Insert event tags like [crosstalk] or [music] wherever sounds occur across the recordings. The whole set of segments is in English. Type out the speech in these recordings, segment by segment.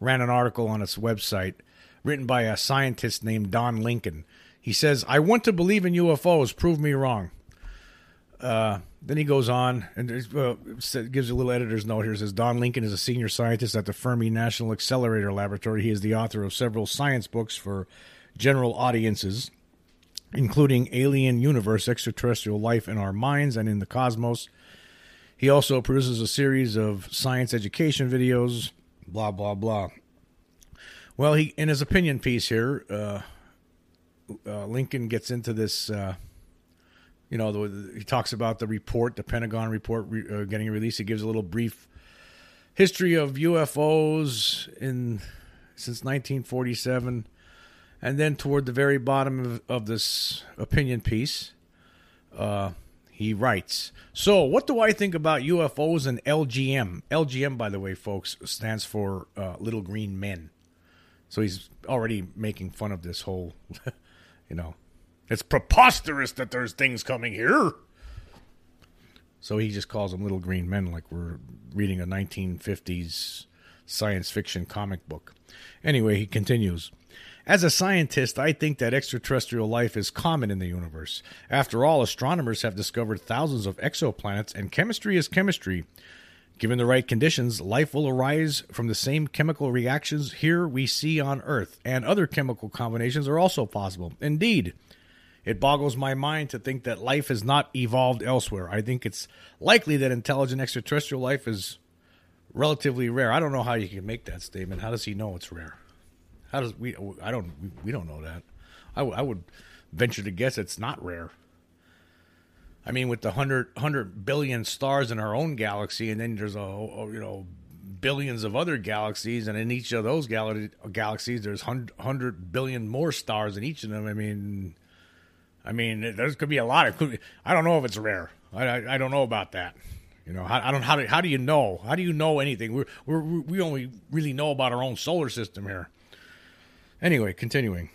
ran an article on its website written by a scientist named Don Lincoln. He says, I want to believe in UFOs, prove me wrong. Uh, then he goes on and well, gives a little editor's note here. It says Don Lincoln is a senior scientist at the Fermi National Accelerator Laboratory. He is the author of several science books for general audiences, including Alien Universe, Extraterrestrial Life in Our Minds and in the Cosmos. He also produces a series of science education videos, blah, blah, blah. Well, he in his opinion piece here, uh, uh, Lincoln gets into this. Uh, you know, the, he talks about the report, the Pentagon report re, uh, getting released. He gives a little brief history of UFOs in since 1947, and then toward the very bottom of, of this opinion piece, uh, he writes, "So, what do I think about UFOs and LGM? LGM, by the way, folks, stands for uh, Little Green Men." So he's already making fun of this whole, [laughs] you know, it's preposterous that there's things coming here. So he just calls them little green men like we're reading a 1950s science fiction comic book. Anyway, he continues. As a scientist, I think that extraterrestrial life is common in the universe. After all, astronomers have discovered thousands of exoplanets, and chemistry is chemistry. Given the right conditions, life will arise from the same chemical reactions here we see on Earth, and other chemical combinations are also possible. Indeed, it boggles my mind to think that life has not evolved elsewhere. I think it's likely that intelligent extraterrestrial life is relatively rare. I don't know how you can make that statement. How does he know it's rare? How does we? I don't. We don't know that. I, w- I would venture to guess it's not rare. I mean, with the 100, 100 billion stars in our own galaxy, and then there's a, a you know billions of other galaxies, and in each of those gal- galaxies, there's 100 billion more stars in each of them. I mean, I mean, there could be a lot. Of, could, I don't know if it's rare. I, I, I don't know about that. You know, I, I don't how do how do you know? How do you know anything? We're, we're we only really know about our own solar system here. Anyway, continuing.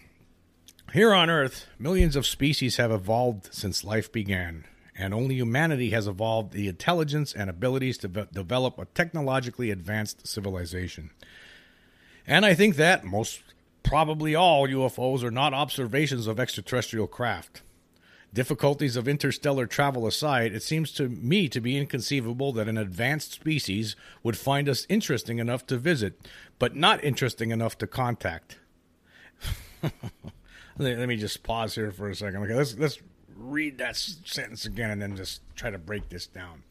Here on Earth, millions of species have evolved since life began and only humanity has evolved the intelligence and abilities to develop a technologically advanced civilization. And I think that most probably all UFOs are not observations of extraterrestrial craft. Difficulties of interstellar travel aside, it seems to me to be inconceivable that an advanced species would find us interesting enough to visit, but not interesting enough to contact. Let me just pause here for a second. Okay, let's let's read that sentence again and then just try to break this down.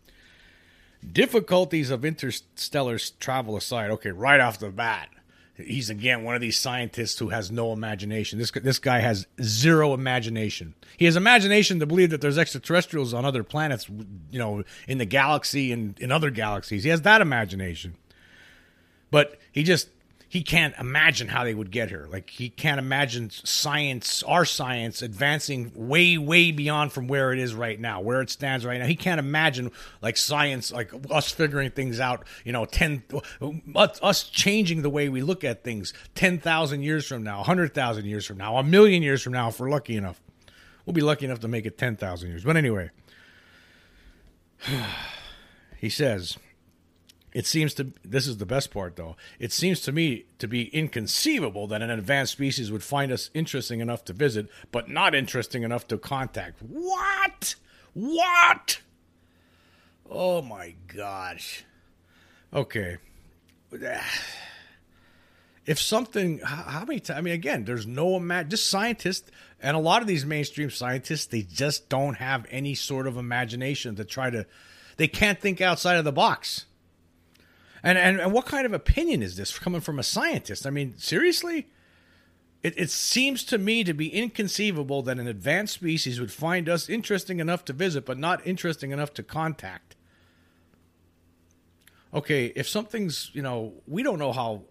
Difficulties of interstellar travel aside, okay, right off the bat, he's again one of these scientists who has no imagination. This this guy has zero imagination. He has imagination to believe that there's extraterrestrials on other planets, you know, in the galaxy and in other galaxies. He has that imagination, but he just he can't imagine how they would get here. Like he can't imagine science, our science, advancing way, way beyond from where it is right now, where it stands right now. He can't imagine like science, like us figuring things out. You know, ten, us changing the way we look at things ten thousand years from now, hundred thousand years from now, a million years from now, if we're lucky enough. We'll be lucky enough to make it ten thousand years. But anyway, [sighs] he says. It seems to this is the best part though. It seems to me to be inconceivable that an advanced species would find us interesting enough to visit, but not interesting enough to contact. What? What? Oh my gosh. Okay. [sighs] If something, how many times? I mean, again, there's no imagine. Just scientists and a lot of these mainstream scientists, they just don't have any sort of imagination to try to. They can't think outside of the box and, and and what kind of opinion is this coming from a scientist? I mean, seriously? It, it seems to me to be inconceivable that an advanced species would find us interesting enough to visit, but not interesting enough to contact. okay, if something's, you know, we don't know how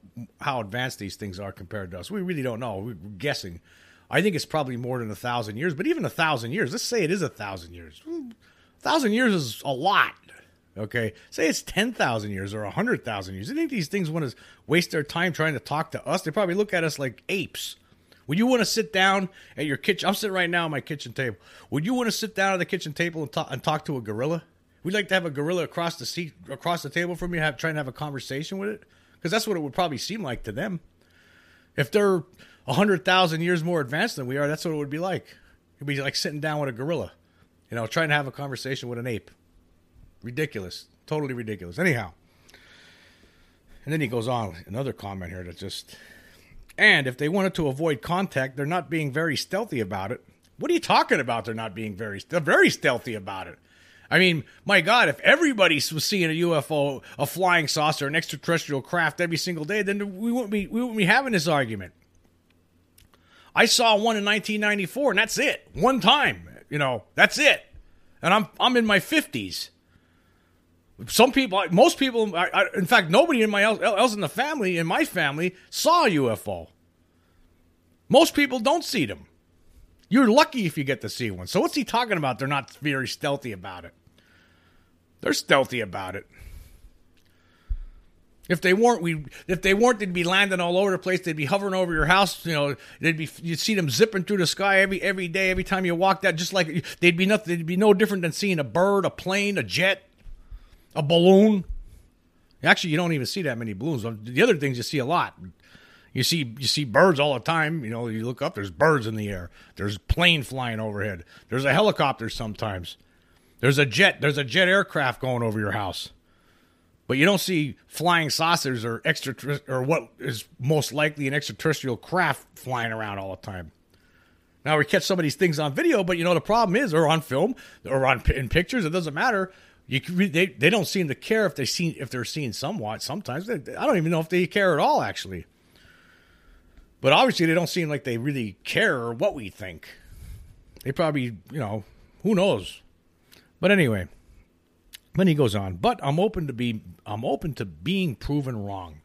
how advanced these things are compared to us. We really don't know. We're guessing. I think it's probably more than a thousand years, but even a thousand years, let's say it is a thousand years. A thousand years is a lot. Okay, say it's ten thousand years or hundred thousand years. You think these things want to waste their time trying to talk to us? They probably look at us like apes. Would you want to sit down at your kitchen? I'm sitting right now at my kitchen table. Would you want to sit down at the kitchen table and talk, and talk to a gorilla? We'd like to have a gorilla across the seat, across the table from you, have trying to have a conversation with it, because that's what it would probably seem like to them. If they're hundred thousand years more advanced than we are, that's what it would be like. It'd be like sitting down with a gorilla, you know, trying to have a conversation with an ape. Ridiculous. Totally ridiculous. Anyhow. And then he goes on, another comment here that just. And if they wanted to avoid contact, they're not being very stealthy about it. What are you talking about? They're not being very, they're very stealthy about it. I mean, my God, if everybody was seeing a UFO, a flying saucer, an extraterrestrial craft every single day, then we wouldn't be we wouldn't be having this argument. I saw one in 1994, and that's it. One time, you know, that's it. And I'm I'm in my 50s. Some people, most people, I, I, in fact, nobody in my else, in the family, in my family, saw a UFO. Most people don't see them. You're lucky if you get to see one. So what's he talking about? They're not very stealthy about it. They're stealthy about it. If they weren't, we if they weren't, they'd be landing all over the place. They'd be hovering over your house. You know, they'd be you'd see them zipping through the sky every every day, every time you walked out. Just like they'd be nothing. They'd be no different than seeing a bird, a plane, a jet, a balloon. Actually, you don't even see that many balloons. The other things you see a lot. You see you see birds all the time. You know, you look up, there's birds in the air. There's plane flying overhead. There's a helicopter sometimes. There's a jet. There's a jet aircraft going over your house. But you don't see flying saucers or extra or what is most likely an extraterrestrial craft flying around all the time. Now we catch some of these things on video, but you know the problem is, or on film, or on in pictures. It doesn't matter. You they they don't seem to care if they seen if they're seen somewhat. Sometimes they, I don't even know if they care at all actually. But obviously they don't seem like they really care what we think. They probably you know who knows. But anyway, then he goes on. But I'm open to be I'm open to being proven wrong.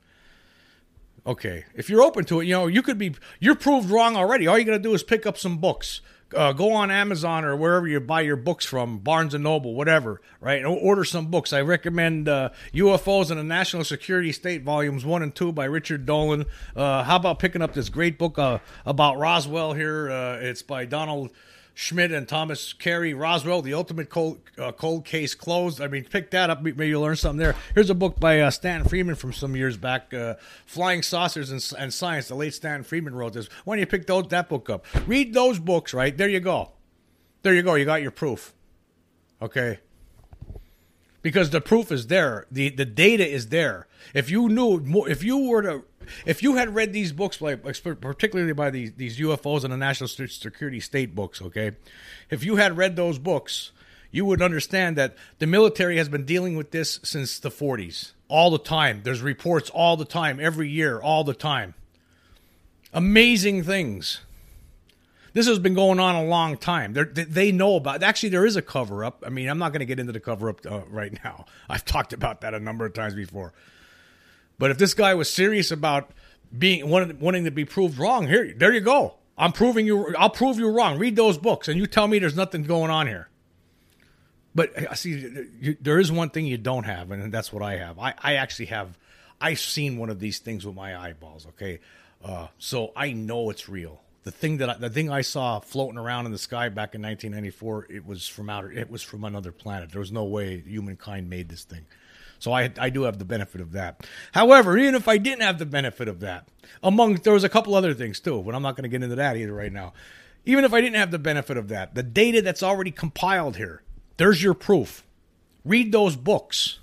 Okay, if you're open to it, you know you could be you're proved wrong already. All you got to do is pick up some books. Uh, go on Amazon or wherever you buy your books from, Barnes and Noble, whatever, right? Order some books. I recommend uh, UFOs and the National Security State, volumes one and two by Richard Dolan. Uh, how about picking up this great book uh, about Roswell here? Uh, it's by Donald Schmitt and Thomas Carey, Roswell, The Ultimate Cold, uh, cold Case Closed. I mean, pick that up. Maybe you'll learn something there. Here's a book by uh, Stan Friedman from some years back, uh, Flying Saucers and, and, Science. The late Stan Friedman wrote this. Why don't you pick those, that book up? Read those books, right? There you go. There you go. You got your proof. Okay? Because the proof is there. The, the data is there. If you knew, more, if you were to if you had read these books, like particularly by these these UFOs and the national security state books, okay, if you had read those books, you would understand that the military has been dealing with this since the 40s, all the time. There's reports all the time, every year, all the time. Amazing things. This has been going on a long time. They're, they know about. Actually, there is a cover up. I mean, I'm not going to get into the cover up uh, right now. [laughs] I've talked about that a number of times before. But if this guy was serious about being wanting, to be proved wrong, here, there you go. I'm proving you. I'll prove you wrong. Read those books, and you tell me there's nothing going on here. But I see, there is one thing you don't have, and that's what I have. I, I actually have. I've seen one of these things with my eyeballs. Okay, uh, so I know it's real. The thing that I, the thing I saw floating around in the sky back in 1994, it was from outer. It was from another planet. There was no way humankind made this thing. So I, I do have the benefit of that. However, even if I didn't have the benefit of that, among there was a couple other things too, but I'm not going to get into that either right now. Even if I didn't have the benefit of that, the data that's already compiled here, there's your proof. Read those books.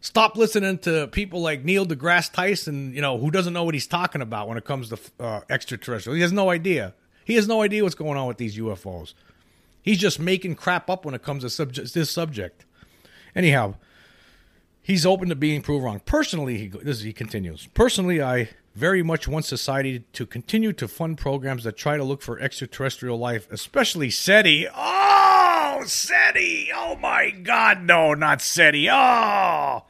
Stop listening to people like Neil deGrasse Tyson, you know, who doesn't know what he's talking about when it comes to uh, extraterrestrial. He has no idea. He has no idea what's going on with these UFOs. He's just making crap up when it comes to subject, this subject. Anyhow, He's open to being proved wrong. Personally, he, this he continues. Personally, I very much want society to continue to fund programs that try to look for extraterrestrial life, especially SETI. Oh, Oh, SETI! Oh my God, no, not SETI! Oh,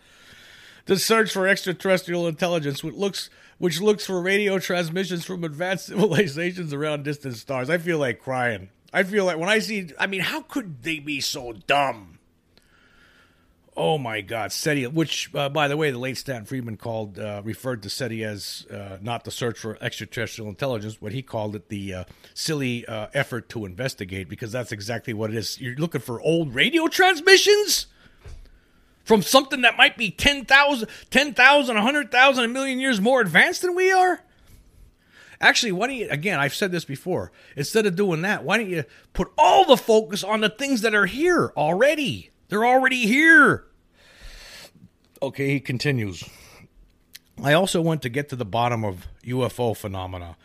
the search for extraterrestrial intelligence, which looks which looks for radio transmissions from advanced [laughs] civilizations around distant stars. I feel like crying. I feel like when I see, I mean, how could they be so dumb? Oh my God, SETI, which, uh, by the way, the late Stan Friedman called, uh, referred to SETI as uh, not the search for extraterrestrial intelligence, but he called it the uh, silly uh, effort to investigate, because that's exactly what it is. You're looking for old radio transmissions? From something that might be 10,000, 10,000, 100,000, a million years more advanced than we are? Actually, why don't you, again, I've said this before, instead of doing that, why don't you put all the focus on the things that are here already? They're already here. Okay, he continues. I also want to get to the bottom of UFO phenomena.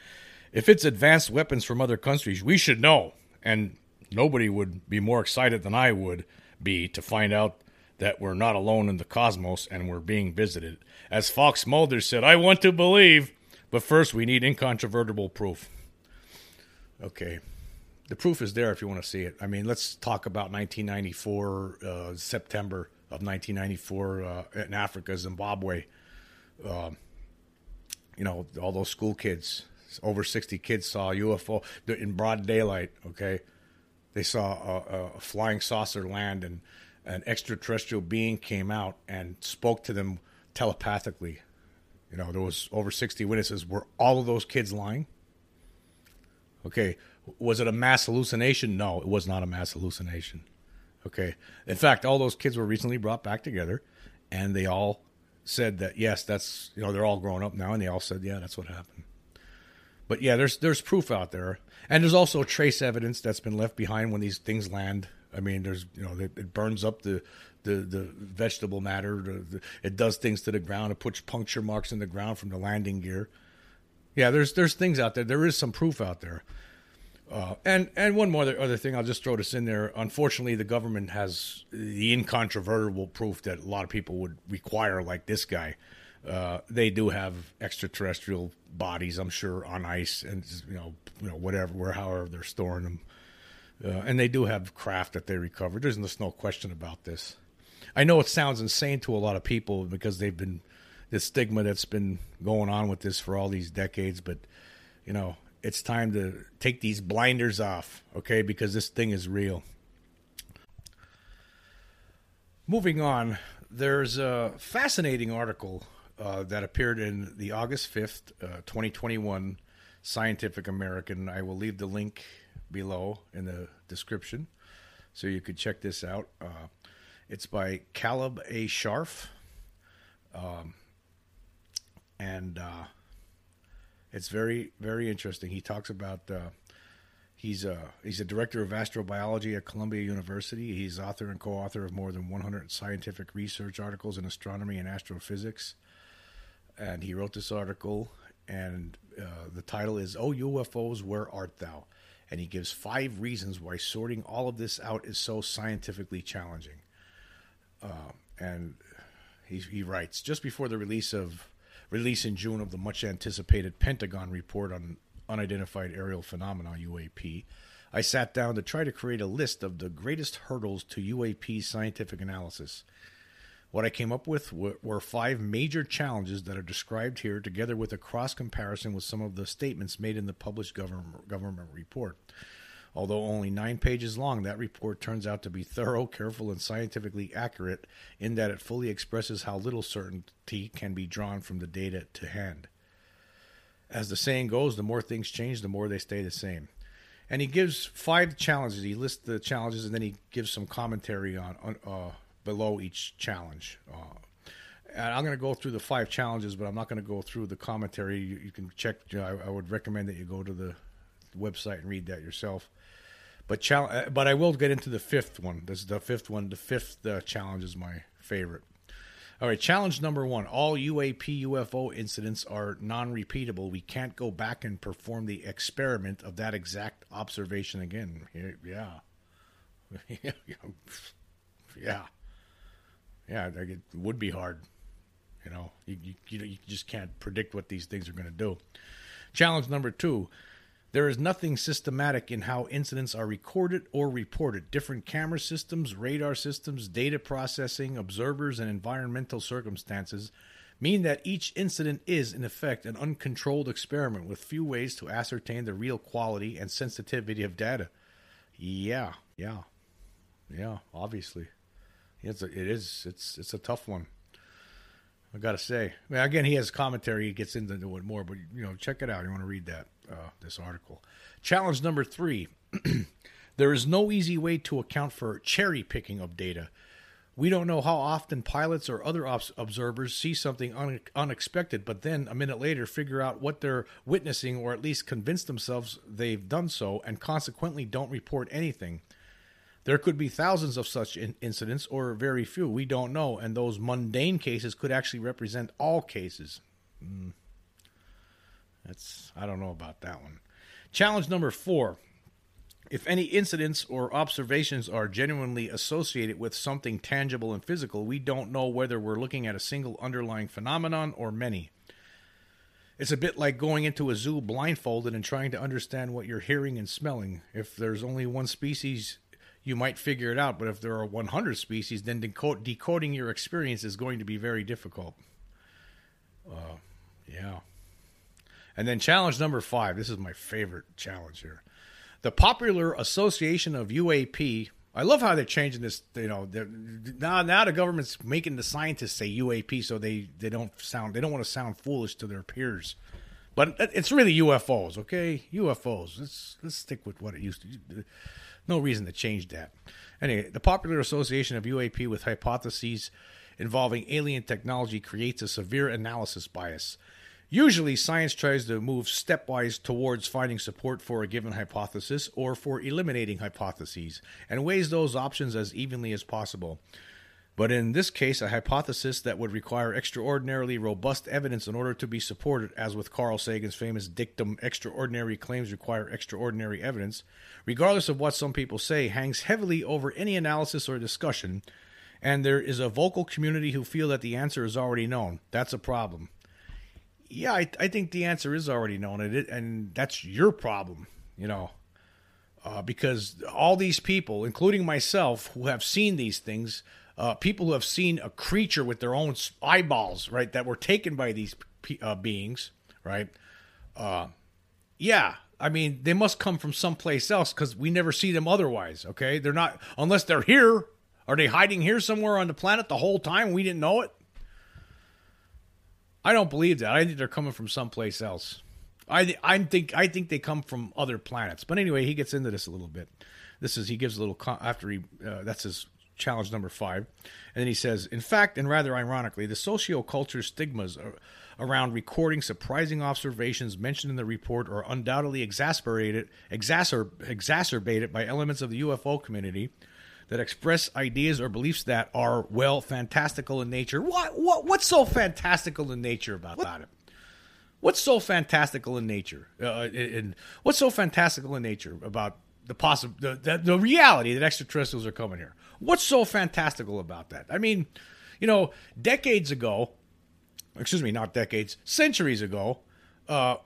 If it's advanced weapons from other countries, we should know. And nobody would be more excited than I would be to find out that we're not alone in the cosmos and we're being visited. As Fox Mulder said, I want to believe, but first we need incontrovertible proof. Okay the proof is there if you want to see it. I mean, let's talk about 1994, uh, September of 1994 uh, in Africa, Zimbabwe. Uh, you know, all those school kids, over 60 kids saw a UFO in broad daylight. Okay, they saw a, a flying saucer land, and an extraterrestrial being came out and spoke to them telepathically. You know, there was over 60 witnesses. Were all of those kids lying? Okay, was it a mass hallucination? No, it was not a mass hallucination. Okay. In fact, all those kids were recently brought back together and they all said that yes, that's you know, they're all grown up now and they all said, Yeah, that's what happened. But yeah, there's there's proof out there. And there's also trace evidence that's been left behind when these things land. I mean, there's you know, it burns up the the, the vegetable matter. The, the, it does things to the ground. It puts puncture marks in the ground from the landing gear. Yeah, there's there's things out there. There is some proof out there. Uh, and and one more other thing, I'll just throw this in there. Unfortunately, the government has the incontrovertible proof that a lot of people would require, like this guy. Uh, they do have extraterrestrial bodies, I'm sure, on ice, and you know, you know, whatever, where however they're storing them, uh, and they do have craft that they recovered. There's no question about this. I know it sounds insane to a lot of people because they've been the stigma that's been going on with this for all these decades, but you know, it's time to take these blinders off, okay? Because this thing is real. Moving on, there's a fascinating article uh, that appeared in the August 5th, uh, 2021 Scientific American. I will leave the link below in the description so you could check this out. Uh, it's by Caleb A. Scharf. Um, and uh, it's very very interesting. He talks about uh, he's a he's a director of astrobiology at Columbia University. He's author and co-author of more than 100 scientific research articles in astronomy and astrophysics. And he wrote this article, and uh, the title is "Oh UFOs, Where Art Thou?" And he gives five reasons why sorting all of this out is so scientifically challenging. Uh, and he, he writes just before the release of release in June of the much anticipated Pentagon report on unidentified aerial phenomena UAP, I sat down to try to create a list of the greatest hurdles to UAP scientific analysis. What I came up with were five major challenges that are described here, together with a cross comparison with some of the statements made in the published government, government report. Although only nine pages long, that report turns out to be thorough, careful, and scientifically accurate in that it fully expresses how little certainty can be drawn from the data to hand. As the saying goes, the more things change, the more they stay the same. And he gives five challenges. He lists the challenges and then he gives some commentary on, uh, below each challenge. Uh, and I'm going to go through the five challenges, but I'm not going to go through the commentary. You, you can check. You know, I, I, would recommend that you go to the website and read that yourself. But uh, but I will get into the fifth one. This is the fifth one. The fifth uh, challenge is my favorite. All right, challenge number one: All UAP UFO incidents are non-repeatable. We can't go back and perform the experiment of that exact observation again. [laughs] Yeah, yeah, yeah. It would be hard. You know, you, you, you just can't predict what these things are going to do. Challenge number two There is nothing systematic in how incidents are recorded or reported. Different camera systems, radar systems, data processing, observers, and environmental circumstances mean that each incident is, in effect, an uncontrolled experiment with few ways to ascertain the real quality and sensitivity of data. Yeah, yeah, yeah. Obviously, it's a, it is. It's it's a tough one. I gotta say. I mean, again, he has commentary. He gets into it more, but you know, check it out. You want to read that uh, this article. Challenge number three: [clears throat] There is no easy way to account for cherry picking of data. We don't know how often pilots or other observers see something un- unexpected, but then a minute later figure out what they're witnessing or at least convince themselves they've done so and consequently don't report anything. There could be thousands of such in- incidents or very few. We don't know, and those mundane cases could actually represent all cases. Mm. That's I don't know about that one. Challenge number 4 if any incidents or observations are genuinely associated with something tangible and physical, we don't know whether we're looking at a single underlying phenomenon or many. It's a bit like going into a zoo blindfolded and trying to understand what you're hearing and smelling. If there's only one species, you might figure it out, but if there are 100 species, then decoding your experience is going to be very difficult. Uh, yeah. And then challenge number five. This is my favorite challenge here the popular association of UAP. I love how they're changing this. You know, now now the government's making the scientists say UAP so they they don't sound they don't want to sound foolish to their peers. But it's really UFOs, okay? UFOs. Let's let's stick with what it used to. No reason to change that. Anyway, the popular association of UAP with hypotheses involving alien technology creates a severe analysis bias. Usually, science tries to move stepwise towards finding support for a given hypothesis or for eliminating hypotheses and weighs those options as evenly as possible. But in this case, a hypothesis that would require extraordinarily robust evidence in order to be supported, as with Carl Sagan's famous dictum, extraordinary claims require extraordinary evidence, regardless of what some people say, hangs heavily over any analysis or discussion, and there is a vocal community who feel that the answer is already known. That's a problem. Yeah, I, I think the answer is already known, and, it, and that's your problem, you know, uh, because all these people, including myself, who have seen these things, uh, people who have seen a creature with their own eyeballs, right, that were taken by these uh, beings, right? Uh, yeah, I mean, they must come from someplace else because we never see them otherwise. Okay, they're not unless they're here. Are they hiding here somewhere on the planet the whole time? We didn't know it. I don't believe that. I think they're coming from someplace else. I I think I think they come from other planets. But anyway, he gets into this a little bit. This is he gives a little after he uh, that's his challenge number five, and then he says, in fact, and rather ironically, the socioculture stigmas around recording surprising observations mentioned in the report are undoubtedly exasperated, exacerb, exacerbated by elements of the UFO community that express ideas or beliefs that are well fantastical in nature. What what what's so fantastical in nature about what? that? What's so fantastical in nature? Uh, and what's so fantastical in nature about the possible the, the, the reality that extraterrestrials are coming here? What's so fantastical about that? I mean, you know, decades ago, excuse me, not decades, centuries ago, uh,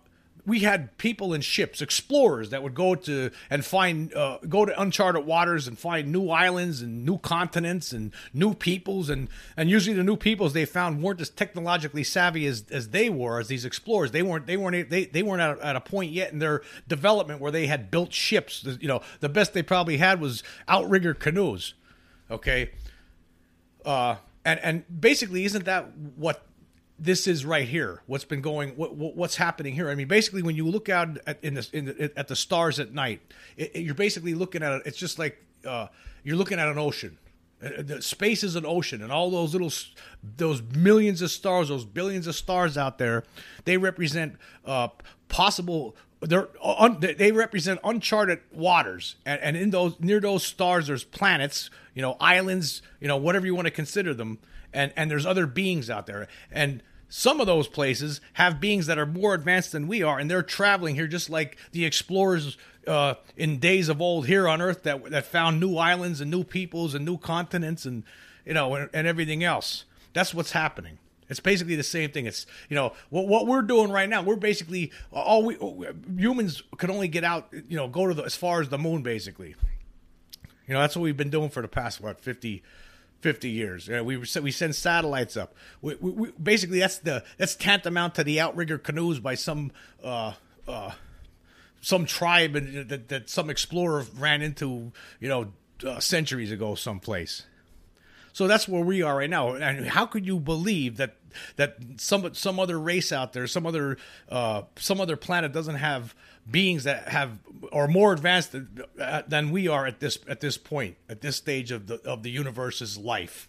we had people in ships, explorers that would go to and find uh, go to uncharted waters and find new islands and new continents and new peoples and and usually the new peoples they found weren't as technologically savvy as, as they were as these explorers. They weren't they weren't they, they weren't at at a point yet in their development where they had built ships. You know, the best they probably had was outrigger canoes. Okay, uh, and and basically, isn't that what this is right here. What's been going? What, what's happening here? I mean, basically, when you look out at in the, in the at the stars at night, it, it, you're basically looking at it. It's just like uh, you're looking at an ocean. Uh, the space is an ocean, and all those little, those millions of stars, those billions of stars out there, they represent uh, possible. They're un, they represent uncharted waters, and, and in those near those stars, there's planets, you know, islands, you know, whatever you want to consider them. And and there's other beings out there. And some of those places have beings that are more advanced than we are and they're traveling here just like the explorers uh, in days of old here on earth that that found new islands and new peoples and new continents and you know and, and everything else. That's what's happening It's basically the same thing. It's you know what what we're doing right now. We're basically all we humans could only get out. You know, go to the, as far as the moon. Basically, you know that's what we've been doing for the past what 50, 50 years. Uh, we we send satellites up. We, we, we, basically that's the that's tantamount to the outrigger canoes by some uh, uh, some tribe that, that some explorer ran into. You know, uh, centuries ago, someplace. So that's where we are right now. And how could you believe that that some some other race out there, some other uh, some other planet doesn't have beings that have are more advanced than we are at this at this point at this stage of the of the universe's life?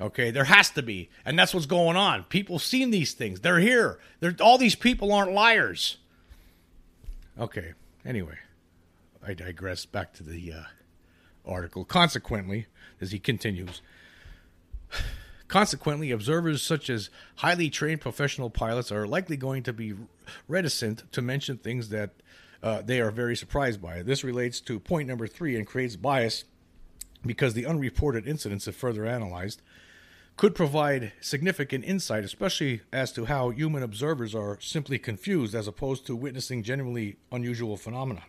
Okay, there has to be, and that's what's going on. People seen these things. They're here. They're, all these people aren't liars. Okay. Anyway, I digress. Back to the uh, article. Consequently, as he continues. Consequently, observers such as highly trained professional pilots are likely going to be reticent to mention things that uh, they are very surprised by. This relates to point number three and creates bias because the unreported incidents, if further analyzed, could provide significant insight, especially as to how human observers are simply confused as opposed to witnessing genuinely unusual phenomena.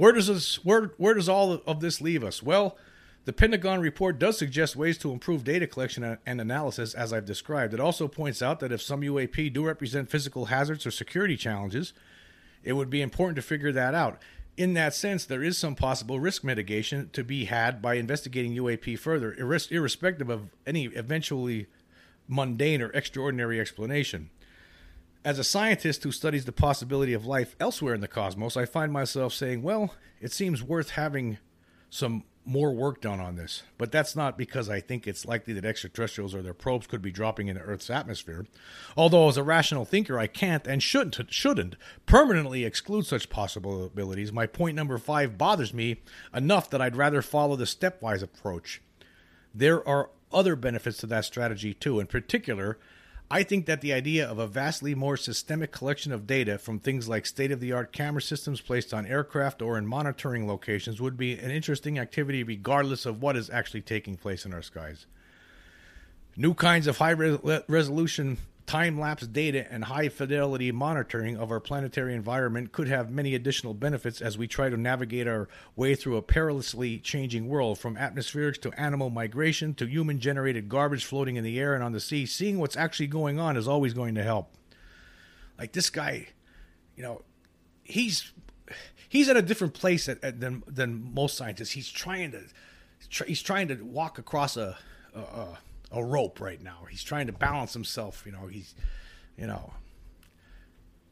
Where does this where where does all of this leave us? Well, the Pentagon report does suggest ways to improve data collection and analysis, as I've described. It also points out that if some UAP do represent physical hazards or security challenges, it would be important to figure that out. In that sense, there is some possible risk mitigation to be had by investigating UAP further, irrespective of any eventually mundane or extraordinary explanation. As a scientist who studies the possibility of life elsewhere in the cosmos, I find myself saying, well, it seems worth having some more work done on this. But that's not because I think it's likely that extraterrestrials or their probes could be dropping into Earth's atmosphere. Although, as a rational thinker, I can't and shouldn't, shouldn't permanently exclude such possibilities. My point number five bothers me enough that I'd rather follow the stepwise approach. There are other benefits to that strategy, too. In particular, I think that the idea of a vastly more systemic collection of data from things like state of the art camera systems placed on aircraft or in monitoring locations would be an interesting activity regardless of what is actually taking place in our skies. New kinds of high resolution time lapse data and high fidelity monitoring of our planetary environment could have many additional benefits as we try to navigate our way through a perilously changing world from atmospherics to animal migration to human generated garbage floating in the air and on the sea. Seeing what's actually going on is always going to help. Like this guy, you know, he's he's at a different place at, at, than than most scientists. He's trying to he's trying to walk across a, a, a a rope right now. He's trying to balance himself. You know, he's, you know,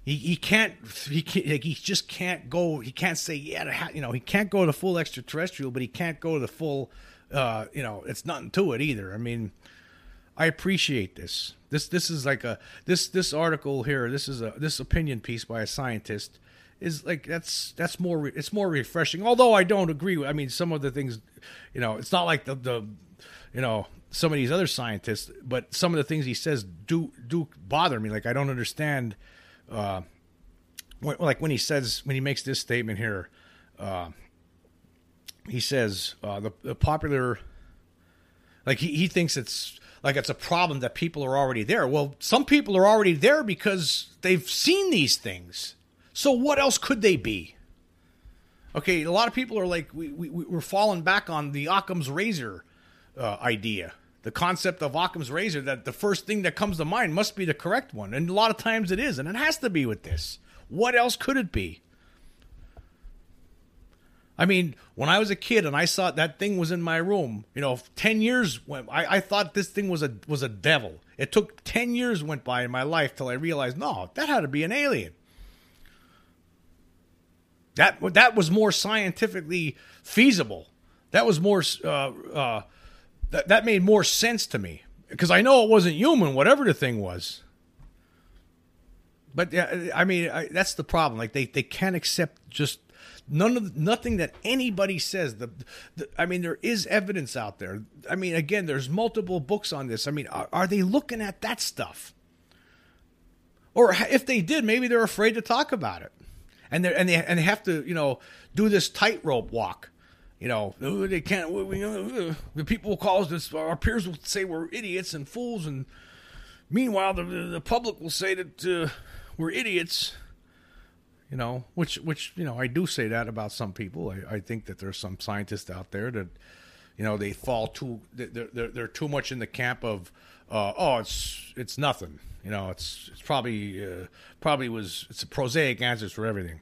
he, he can't he can't, like, he just can't go. He can't say yeah. you know, he can't go to full extraterrestrial, but he can't go to the full. Uh, you know, it's nothing to it either. I mean, I appreciate this. This this is like a this this article here. This is a this opinion piece by a scientist is like that's that's more it's more refreshing. Although I don't agree. I mean, some of the things, you know, it's not like the the you know some of these other scientists, but some of the things he says do do bother me. Like I don't understand. Uh, when, like when he says when he makes this statement here, uh, he says uh, the, the popular, like he, he thinks it's like it's a problem that people are already there. Well, some people are already there because they've seen these things. So what else could they be? Okay, a lot of people are like we, we we're falling back on the Occam's razor uh, idea. The concept of Occam's razor that the first thing that comes to mind must be the correct one. And a lot of times it is, and it has to be with this. What else could it be? I mean, when I was a kid and I saw that thing was in my room, you know, ten years went. I, I thought this thing was a was a devil. It took ten years went by in my life till I realized, no, that had to be an alien. That that was more scientifically feasible. That was more uh, uh, that that made more sense to me because I know it wasn't human, whatever the thing was. But yeah, I mean, I, that's the problem. Like they, they can't accept just none of nothing that anybody says. The, the, I mean, there is evidence out there. I mean, again, there's multiple books on this. I mean, are, are they looking at that stuff? Or if they did, maybe they're afraid to talk about it, and they and they and they have to, you know, do this tightrope walk you know, "Oh, they can't. we- we- uh, The people will call us. Our peers will say we're idiots and fools, and meanwhile, the the public will say that uh, we're idiots. You know, which which you know, I do say that about some people. I, I think that there's some scientists out there that, you know, they fall too. They're they're, they're too much in the camp of, uh, oh, it's it's nothing. You know, it's it's probably uh, probably was it's a prosaic answers for everything.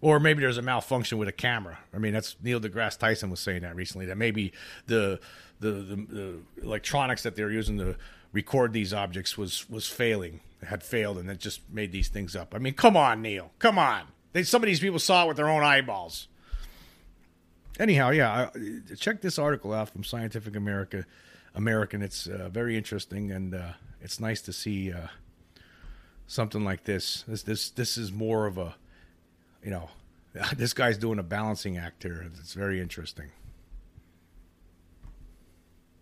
Or maybe there's a malfunction with a camera. I mean, that's Neil deGrasse Tyson was saying that recently. That maybe the the, the, the electronics that they're using to record these objects was was failing, had failed, and it just made these things up. I mean, come on, Neil, come on. They, some of these people saw it with their own eyeballs. Anyhow, yeah, I, check this article out from Scientific America, American. It's uh, very interesting, and uh, it's nice to see uh, something like this. This this this is more of a, you know, [laughs] this guy's doing a balancing act here. It's very interesting.